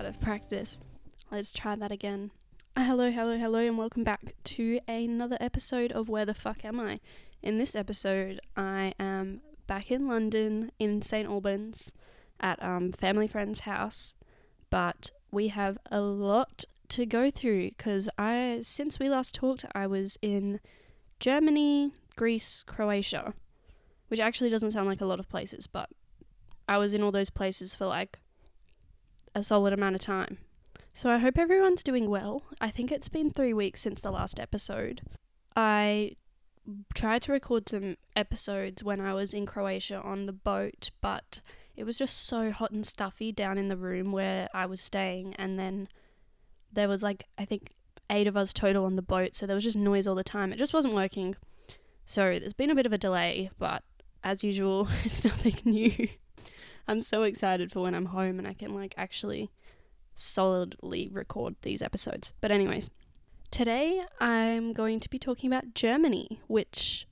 out of practice. Let's try that again. Uh, hello, hello, hello, and welcome back to another episode of Where the Fuck Am I? In this episode, I am back in London in St. Albans at um, family friend's house, but we have a lot to go through because I, since we last talked, I was in Germany, Greece, Croatia, which actually doesn't sound like a lot of places, but I was in all those places for like a solid amount of time. So I hope everyone's doing well. I think it's been three weeks since the last episode. I tried to record some episodes when I was in Croatia on the boat, but it was just so hot and stuffy down in the room where I was staying. And then there was like, I think, eight of us total on the boat, so there was just noise all the time. It just wasn't working. So there's been a bit of a delay, but as usual, it's nothing new. I'm so excited for when I'm home and I can like actually solidly record these episodes. But anyways, today I'm going to be talking about Germany, which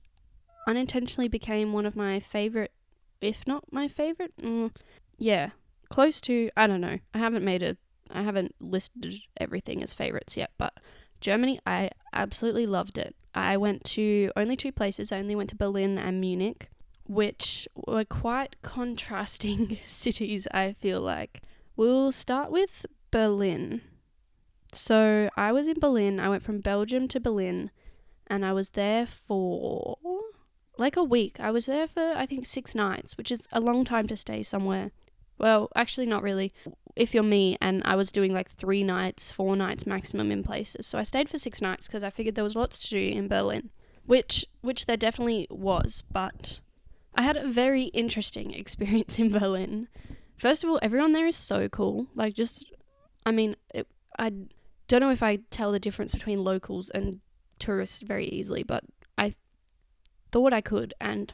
unintentionally became one of my favorite, if not my favorite. Mm, yeah, close to. I don't know. I haven't made a. I haven't listed everything as favorites yet, but Germany, I absolutely loved it. I went to only two places. I only went to Berlin and Munich which were quite contrasting cities, I feel like. We'll start with Berlin. So I was in Berlin. I went from Belgium to Berlin and I was there for like a week. I was there for I think 6 nights, which is a long time to stay somewhere. Well, actually not really. If you're me and I was doing like 3 nights, 4 nights maximum in places. So I stayed for 6 nights because I figured there was lots to do in Berlin, which which there definitely was, but I had a very interesting experience in Berlin. First of all, everyone there is so cool. Like, just, I mean, it, I don't know if I tell the difference between locals and tourists very easily, but I thought I could. And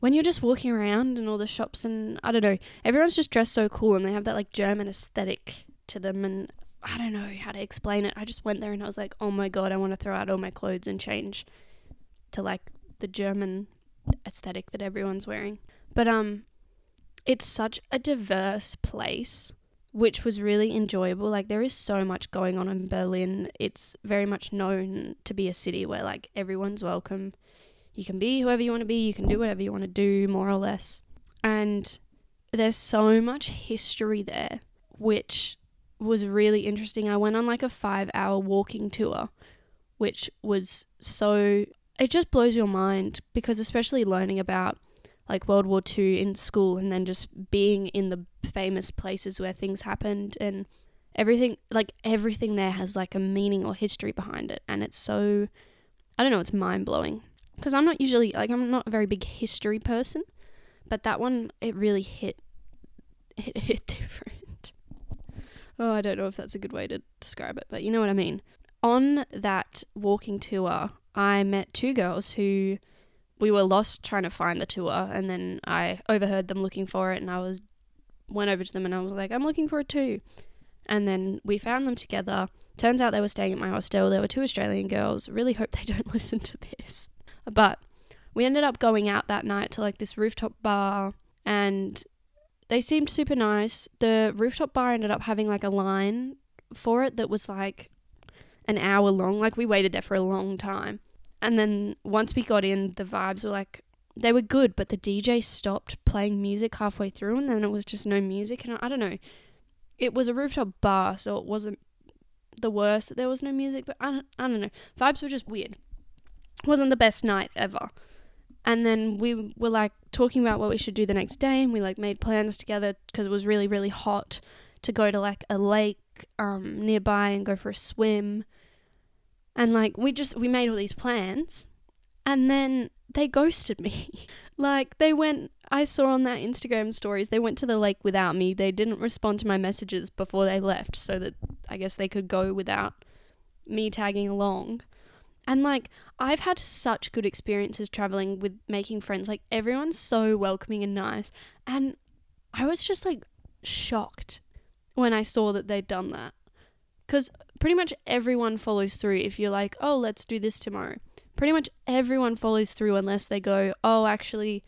when you're just walking around and all the shops, and I don't know, everyone's just dressed so cool and they have that like German aesthetic to them. And I don't know how to explain it. I just went there and I was like, oh my god, I want to throw out all my clothes and change to like the German aesthetic that everyone's wearing. But um it's such a diverse place which was really enjoyable. Like there is so much going on in Berlin. It's very much known to be a city where like everyone's welcome. You can be whoever you want to be, you can do whatever you want to do more or less. And there's so much history there which was really interesting. I went on like a 5-hour walking tour which was so it just blows your mind because especially learning about like World War II in school and then just being in the famous places where things happened and everything like everything there has like a meaning or history behind it and it's so I don't know it's mind blowing because I'm not usually like I'm not a very big history person but that one it really hit it hit different. Oh I don't know if that's a good way to describe it but you know what I mean. On that walking tour I met two girls who we were lost trying to find the tour and then I overheard them looking for it and I was went over to them and I was like, I'm looking for it too. And then we found them together. Turns out they were staying at my hostel. There were two Australian girls. Really hope they don't listen to this. But we ended up going out that night to like this rooftop bar and they seemed super nice. The rooftop bar ended up having like a line for it that was like an hour long. Like we waited there for a long time. And then once we got in, the vibes were like they were good, but the DJ stopped playing music halfway through, and then it was just no music. And I, I don't know, it was a rooftop bar, so it wasn't the worst that there was no music, but I don't, I don't know. Vibes were just weird. Wasn't the best night ever. And then we were like talking about what we should do the next day, and we like made plans together because it was really really hot to go to like a lake um, nearby and go for a swim. And like we just we made all these plans and then they ghosted me. like they went I saw on that Instagram stories they went to the lake without me. They didn't respond to my messages before they left so that I guess they could go without me tagging along. And like I've had such good experiences traveling with making friends. Like everyone's so welcoming and nice. And I was just like shocked when I saw that they'd done that. Cuz pretty much everyone follows through if you're like, oh, let's do this tomorrow. Pretty much everyone follows through unless they go, oh, actually,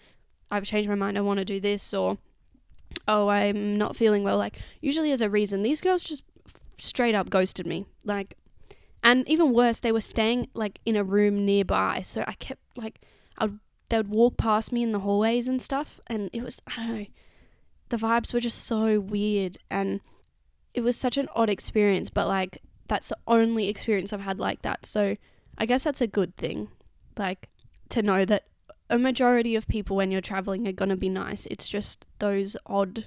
I've changed my mind, I want to do this, or oh, I'm not feeling well. Like, usually there's a reason. These girls just straight up ghosted me. Like, and even worse, they were staying like in a room nearby. So I kept like, I'd, they would walk past me in the hallways and stuff. And it was, I don't know, the vibes were just so weird. And it was such an odd experience. But like, that's the only experience I've had like that. So I guess that's a good thing. Like, to know that a majority of people when you're traveling are going to be nice. It's just those odd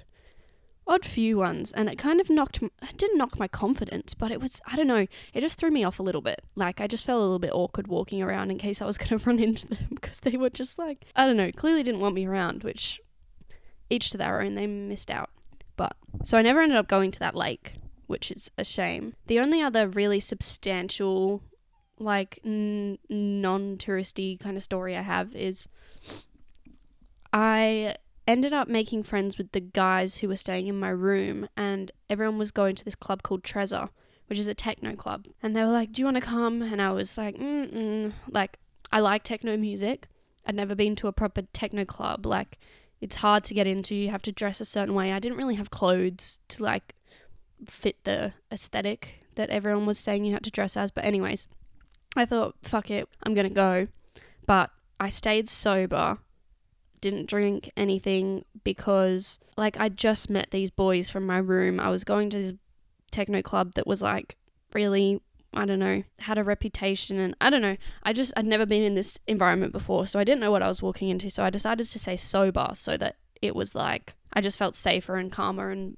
odd few ones and it kind of knocked it didn't knock my confidence but it was i don't know it just threw me off a little bit like i just felt a little bit awkward walking around in case i was going to run into them because they were just like i don't know clearly didn't want me around which each to their own they missed out but so i never ended up going to that lake which is a shame the only other really substantial like n- non-touristy kind of story I have is I ended up making friends with the guys who were staying in my room and everyone was going to this club called Tresor, which is a techno club. And they were like, "Do you want to come?" And I was like, "Mm, like I like techno music. I'd never been to a proper techno club. Like it's hard to get into. You have to dress a certain way. I didn't really have clothes to like fit the aesthetic that everyone was saying you had to dress as. But anyways, I thought, fuck it, I'm gonna go. But I stayed sober, didn't drink anything because, like, I just met these boys from my room. I was going to this techno club that was like really, I don't know, had a reputation. And I don't know, I just, I'd never been in this environment before. So I didn't know what I was walking into. So I decided to say sober so that it was like, I just felt safer and calmer and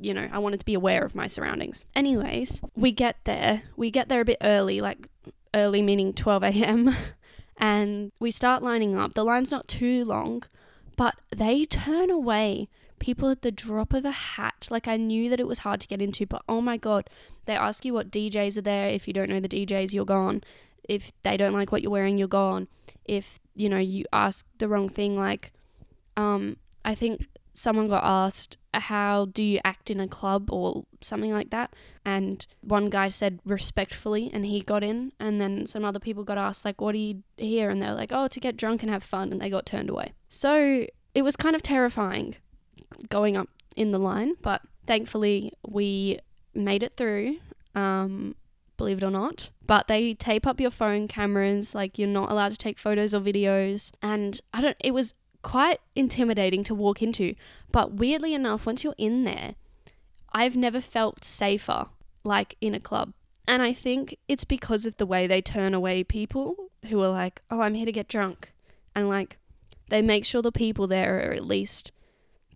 you know, I wanted to be aware of my surroundings. Anyways, we get there. We get there a bit early, like early meaning 12 a.m. and we start lining up. The line's not too long, but they turn away people at the drop of a hat. Like I knew that it was hard to get into, but oh my god, they ask you what DJs are there. If you don't know the DJs, you're gone. If they don't like what you're wearing, you're gone. If, you know, you ask the wrong thing like um I think someone got asked, How do you act in a club or something like that? And one guy said respectfully, and he got in. And then some other people got asked, like, What are you here? And they're like, Oh, to get drunk and have fun. And they got turned away. So it was kind of terrifying going up in the line, but thankfully we made it through. Um, believe it or not. But they tape up your phone cameras, like you're not allowed to take photos or videos. And I don't, it was quite intimidating to walk into. But weirdly enough, once you're in there, I've never felt safer like in a club. And I think it's because of the way they turn away people who are like, oh, I'm here to get drunk. And like, they make sure the people there are at least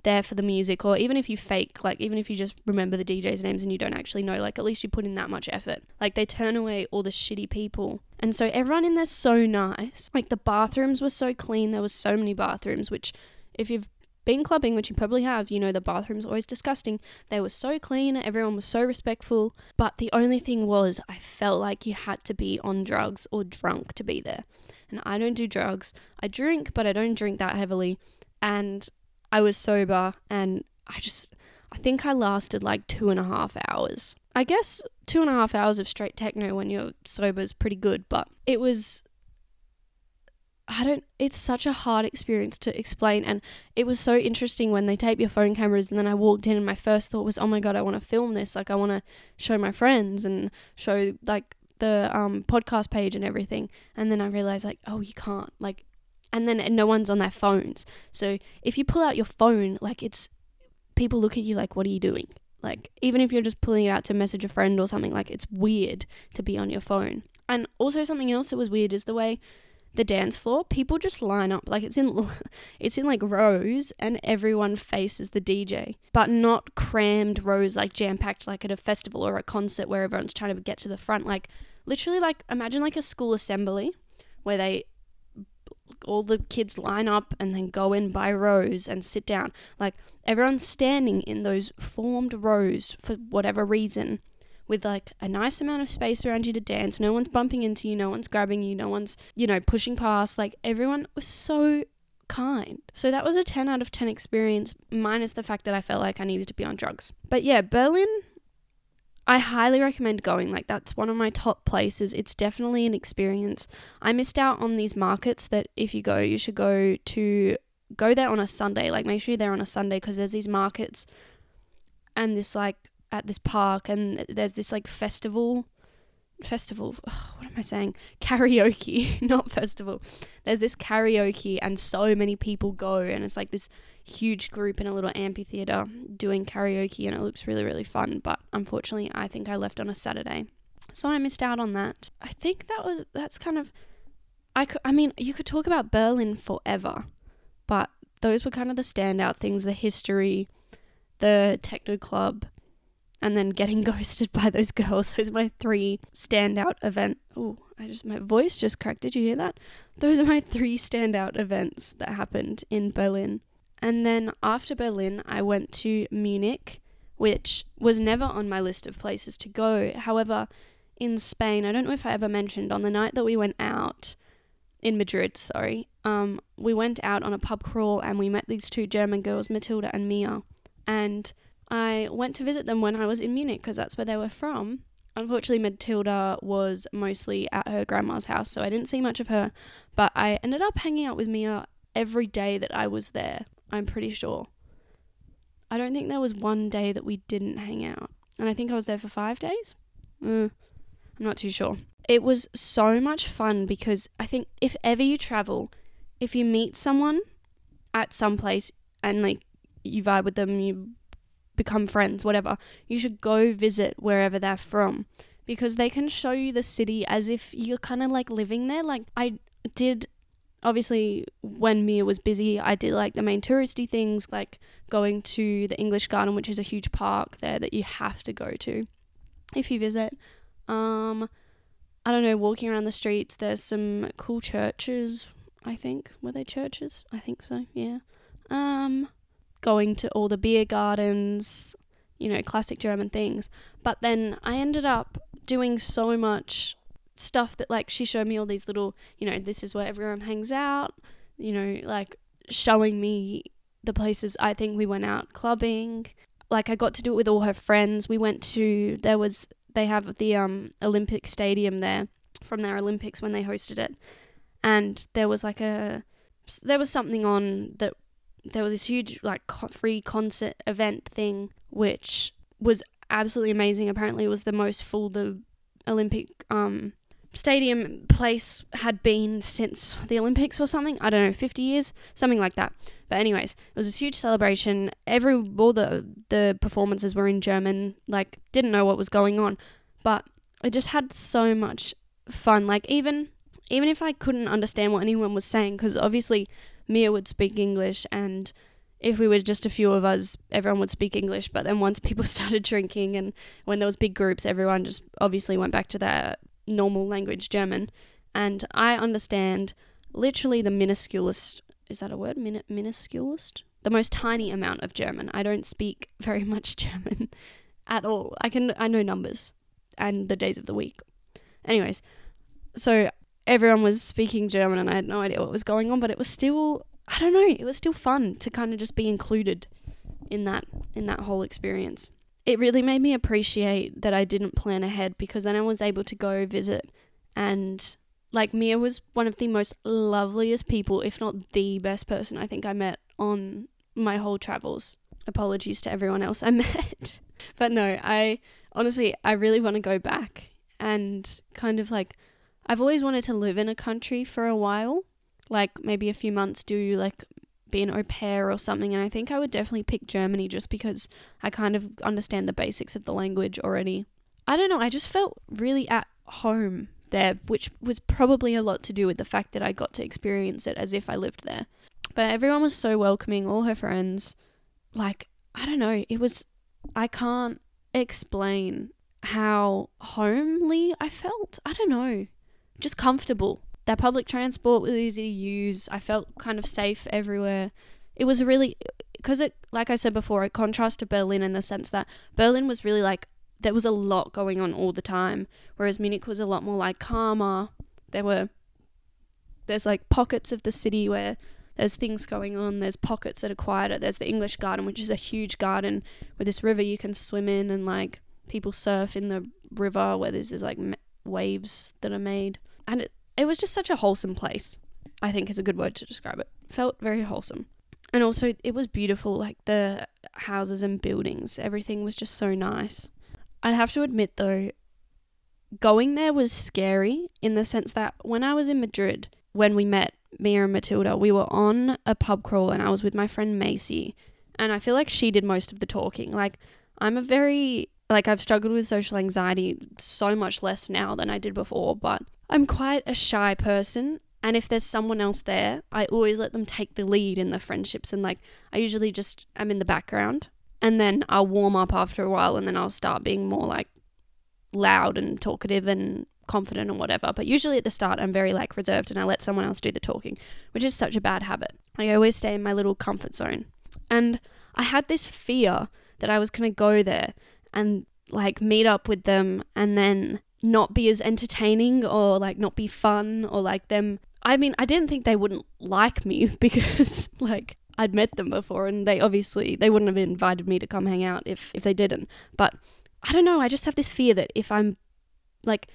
there for the music or even if you fake like even if you just remember the DJ's names and you don't actually know like at least you put in that much effort. Like they turn away all the shitty people. And so everyone in there's so nice. Like the bathrooms were so clean. There was so many bathrooms which if you've been clubbing which you probably have you know the bathrooms always disgusting. They were so clean. Everyone was so respectful. But the only thing was I felt like you had to be on drugs or drunk to be there. And I don't do drugs. I drink but I don't drink that heavily. And I was sober and I just, I think I lasted like two and a half hours. I guess two and a half hours of straight techno when you're sober is pretty good, but it was, I don't, it's such a hard experience to explain. And it was so interesting when they tape your phone cameras. And then I walked in and my first thought was, oh my God, I want to film this. Like, I want to show my friends and show like the um, podcast page and everything. And then I realized, like, oh, you can't. Like, and then no one's on their phones. So if you pull out your phone, like it's people look at you like, what are you doing? Like even if you're just pulling it out to message a friend or something, like it's weird to be on your phone. And also something else that was weird is the way the dance floor people just line up like it's in it's in like rows and everyone faces the DJ but not crammed rows like jam packed like at a festival or a concert where everyone's trying to get to the front like literally like imagine like a school assembly where they all the kids line up and then go in by rows and sit down. Like everyone's standing in those formed rows for whatever reason with like a nice amount of space around you to dance. No one's bumping into you, no one's grabbing you, no one's, you know, pushing past. Like everyone was so kind. So that was a 10 out of 10 experience, minus the fact that I felt like I needed to be on drugs. But yeah, Berlin I highly recommend going. Like, that's one of my top places. It's definitely an experience. I missed out on these markets that if you go, you should go to go there on a Sunday. Like make sure you're there on a Sunday because there's these markets and this like at this park and there's this like festival festival oh, what am i saying? Karaoke not festival. There's this karaoke and so many people go and it's like this huge group in a little amphitheater doing karaoke and it looks really really fun but unfortunately i think i left on a saturday. So i missed out on that. I think that was that's kind of i could i mean you could talk about berlin forever but those were kind of the standout things the history the techno club and then getting ghosted by those girls those are my three standout event oh i just my voice just cracked did you hear that those are my three standout events that happened in berlin and then after Berlin, I went to Munich, which was never on my list of places to go. However, in Spain, I don't know if I ever mentioned, on the night that we went out, in Madrid, sorry, um, we went out on a pub crawl and we met these two German girls, Matilda and Mia. And I went to visit them when I was in Munich because that's where they were from. Unfortunately, Matilda was mostly at her grandma's house, so I didn't see much of her. But I ended up hanging out with Mia every day that I was there. I'm pretty sure. I don't think there was one day that we didn't hang out. And I think I was there for five days. Mm, I'm not too sure. It was so much fun because I think if ever you travel, if you meet someone at some place and like you vibe with them, you become friends, whatever, you should go visit wherever they're from because they can show you the city as if you're kind of like living there. Like I did obviously when Mia was busy, I did like the main touristy things, like going to the English Garden, which is a huge park there that you have to go to if you visit. Um, I don't know, walking around the streets. There's some cool churches. I think were they churches? I think so. Yeah. Um, going to all the beer gardens, you know, classic German things. But then I ended up doing so much stuff that like she showed me all these little, you know, this is where everyone hangs out, you know, like showing me the places I think we went out clubbing. Like I got to do it with all her friends. We went to there was they have the um Olympic stadium there from their Olympics when they hosted it. And there was like a there was something on that there was this huge like free concert event thing which was absolutely amazing. Apparently it was the most full the Olympic um stadium place had been since the Olympics or something. I don't know, 50 years, something like that. But anyways, it was this huge celebration. Every all the the performances were in German. Like didn't know what was going on, but I just had so much fun. Like even even if I couldn't understand what anyone was saying, because obviously Mia would speak English and if we were just a few of us, everyone would speak English. But then once people started drinking and when there was big groups, everyone just obviously went back to their normal language German, and I understand literally the minusculest is that a word? Min- minusculest? The most tiny amount of German. I don't speak very much German at all. I can I know numbers and the days of the week. Anyways, so everyone was speaking German and I had no idea what was going on, but it was still I don't know, it was still fun to kind of just be included in that in that whole experience it really made me appreciate that I didn't plan ahead because then I was able to go visit and like Mia was one of the most loveliest people, if not the best person I think I met on my whole travels. Apologies to everyone else I met. but no, I honestly I really want to go back and kind of like I've always wanted to live in a country for a while, like maybe a few months do like be an au pair or something. And I think I would definitely pick Germany just because I kind of understand the basics of the language already. I don't know, I just felt really at home there, which was probably a lot to do with the fact that I got to experience it as if I lived there. But everyone was so welcoming, all her friends. Like, I don't know, it was, I can't explain how homely I felt. I don't know, just comfortable. Their public transport was easy to use. I felt kind of safe everywhere. It was really because it, like I said before, it contrasts to Berlin in the sense that Berlin was really like there was a lot going on all the time, whereas Munich was a lot more like calmer. There were there's like pockets of the city where there's things going on. There's pockets that are quieter. There's the English Garden, which is a huge garden with this river you can swim in, and like people surf in the river where there's, there's like waves that are made, and it it was just such a wholesome place. I think is a good word to describe it. Felt very wholesome. And also, it was beautiful. Like the houses and buildings, everything was just so nice. I have to admit, though, going there was scary in the sense that when I was in Madrid, when we met, Mia and Matilda, we were on a pub crawl and I was with my friend Macy. And I feel like she did most of the talking. Like, I'm a very, like, I've struggled with social anxiety so much less now than I did before, but I'm quite a shy person. And if there's someone else there, I always let them take the lead in the friendships. And, like, I usually just am in the background. And then I'll warm up after a while and then I'll start being more, like, loud and talkative and confident and whatever. But usually at the start, I'm very like reserved and I let someone else do the talking, which is such a bad habit. I always stay in my little comfort zone. And I had this fear that I was going to go there and like meet up with them and then not be as entertaining or like not be fun or like them. I mean, I didn't think they wouldn't like me because like I'd met them before and they obviously they wouldn't have invited me to come hang out if if they didn't. But I don't know, I just have this fear that if I'm like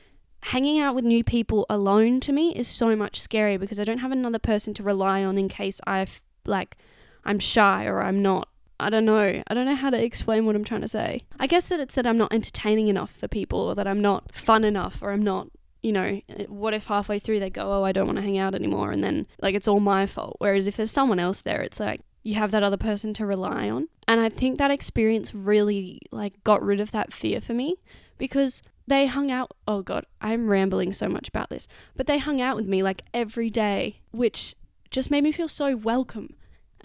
hanging out with new people alone to me is so much scarier because I don't have another person to rely on in case I like I'm shy or I'm not. I don't know. I don't know how to explain what I'm trying to say. I guess that it's that I'm not entertaining enough for people or that I'm not fun enough or I'm not, you know, what if halfway through they go, "Oh, I don't want to hang out anymore." And then like it's all my fault. Whereas if there's someone else there, it's like you have that other person to rely on. And I think that experience really like got rid of that fear for me because they hung out. Oh God, I'm rambling so much about this, but they hung out with me like every day, which just made me feel so welcome.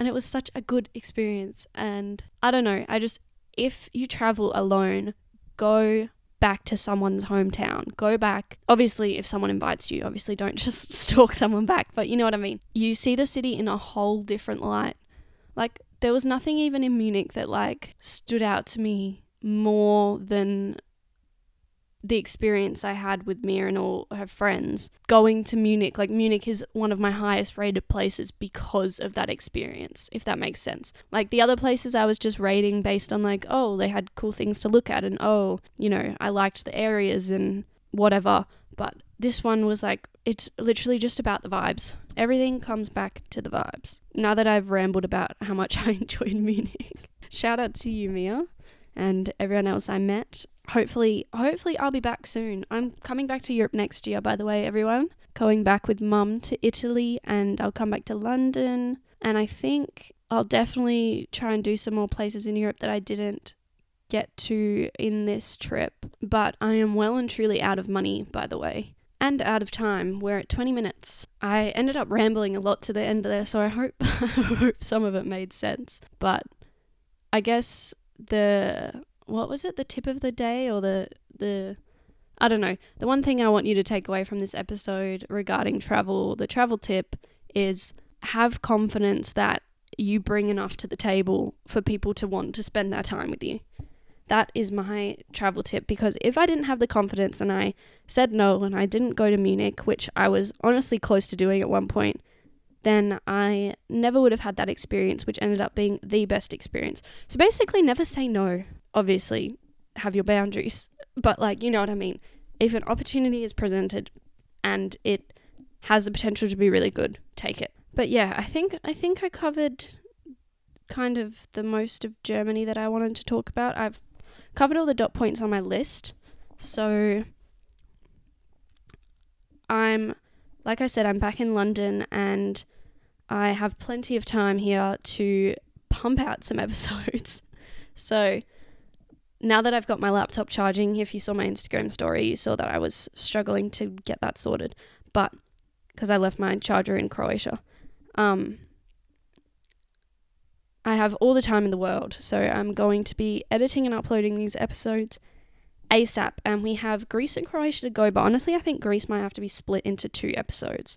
And it was such a good experience. And I don't know, I just, if you travel alone, go back to someone's hometown. Go back. Obviously, if someone invites you, obviously don't just stalk someone back, but you know what I mean. You see the city in a whole different light. Like, there was nothing even in Munich that, like, stood out to me more than the experience I had with Mia and all her friends going to Munich. Like, Munich is one of my highest rated places because of that experience, if that makes sense. Like, the other places I was just rating based on, like, oh, they had cool things to look at, and oh, you know, I liked the areas and whatever. But this one was like, it's literally just about the vibes. Everything comes back to the vibes. Now that I've rambled about how much I enjoyed Munich, shout out to you, Mia, and everyone else I met hopefully hopefully I'll be back soon. I'm coming back to Europe next year by the way, everyone. Going back with mum to Italy and I'll come back to London and I think I'll definitely try and do some more places in Europe that I didn't get to in this trip. But I am well and truly out of money, by the way. And out of time. We're at 20 minutes. I ended up rambling a lot to the end of there, so I hope I hope some of it made sense. But I guess the what was it the tip of the day or the the I don't know. The one thing I want you to take away from this episode regarding travel, the travel tip is have confidence that you bring enough to the table for people to want to spend their time with you. That is my travel tip because if I didn't have the confidence and I said no and I didn't go to Munich, which I was honestly close to doing at one point, then I never would have had that experience, which ended up being the best experience. So basically, never say no obviously have your boundaries, but like, you know what I mean? If an opportunity is presented and it has the potential to be really good, take it. But yeah, I think I think I covered kind of the most of Germany that I wanted to talk about. I've covered all the dot points on my list. So I'm like I said I'm back in London and I have plenty of time here to pump out some episodes. So now that I've got my laptop charging, if you saw my Instagram story, you saw that I was struggling to get that sorted, but because I left my charger in Croatia. Um, I have all the time in the world, so I'm going to be editing and uploading these episodes ASAP, and we have Greece and Croatia to go, but honestly, I think Greece might have to be split into two episodes.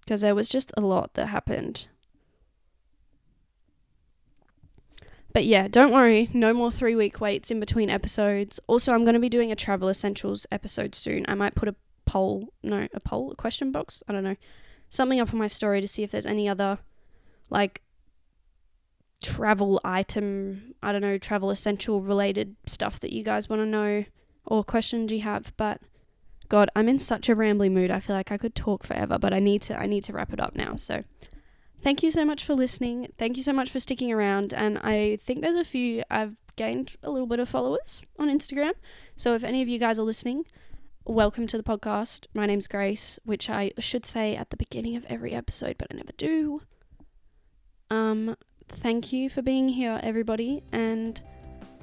Because there was just a lot that happened But yeah, don't worry, no more three week waits in between episodes. Also, I'm going to be doing a travel essentials episode soon. I might put a poll, no, a poll, a question box, I don't know, something up on my story to see if there's any other like travel item, I don't know, travel essential related stuff that you guys want to know or questions you have. But God, I'm in such a rambly mood. I feel like I could talk forever, but I need to I need to wrap it up now. So thank you so much for listening. Thank you so much for sticking around. And I think there's a few, I've gained a little bit of followers on Instagram. So if any of you guys are listening, welcome to the podcast. My name's Grace, which I should say at the beginning of every episode, but I never do. Um, thank you for being here, everybody. And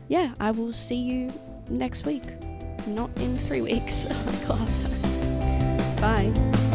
yeah, I will see you next week. Not in three weeks time. Bye.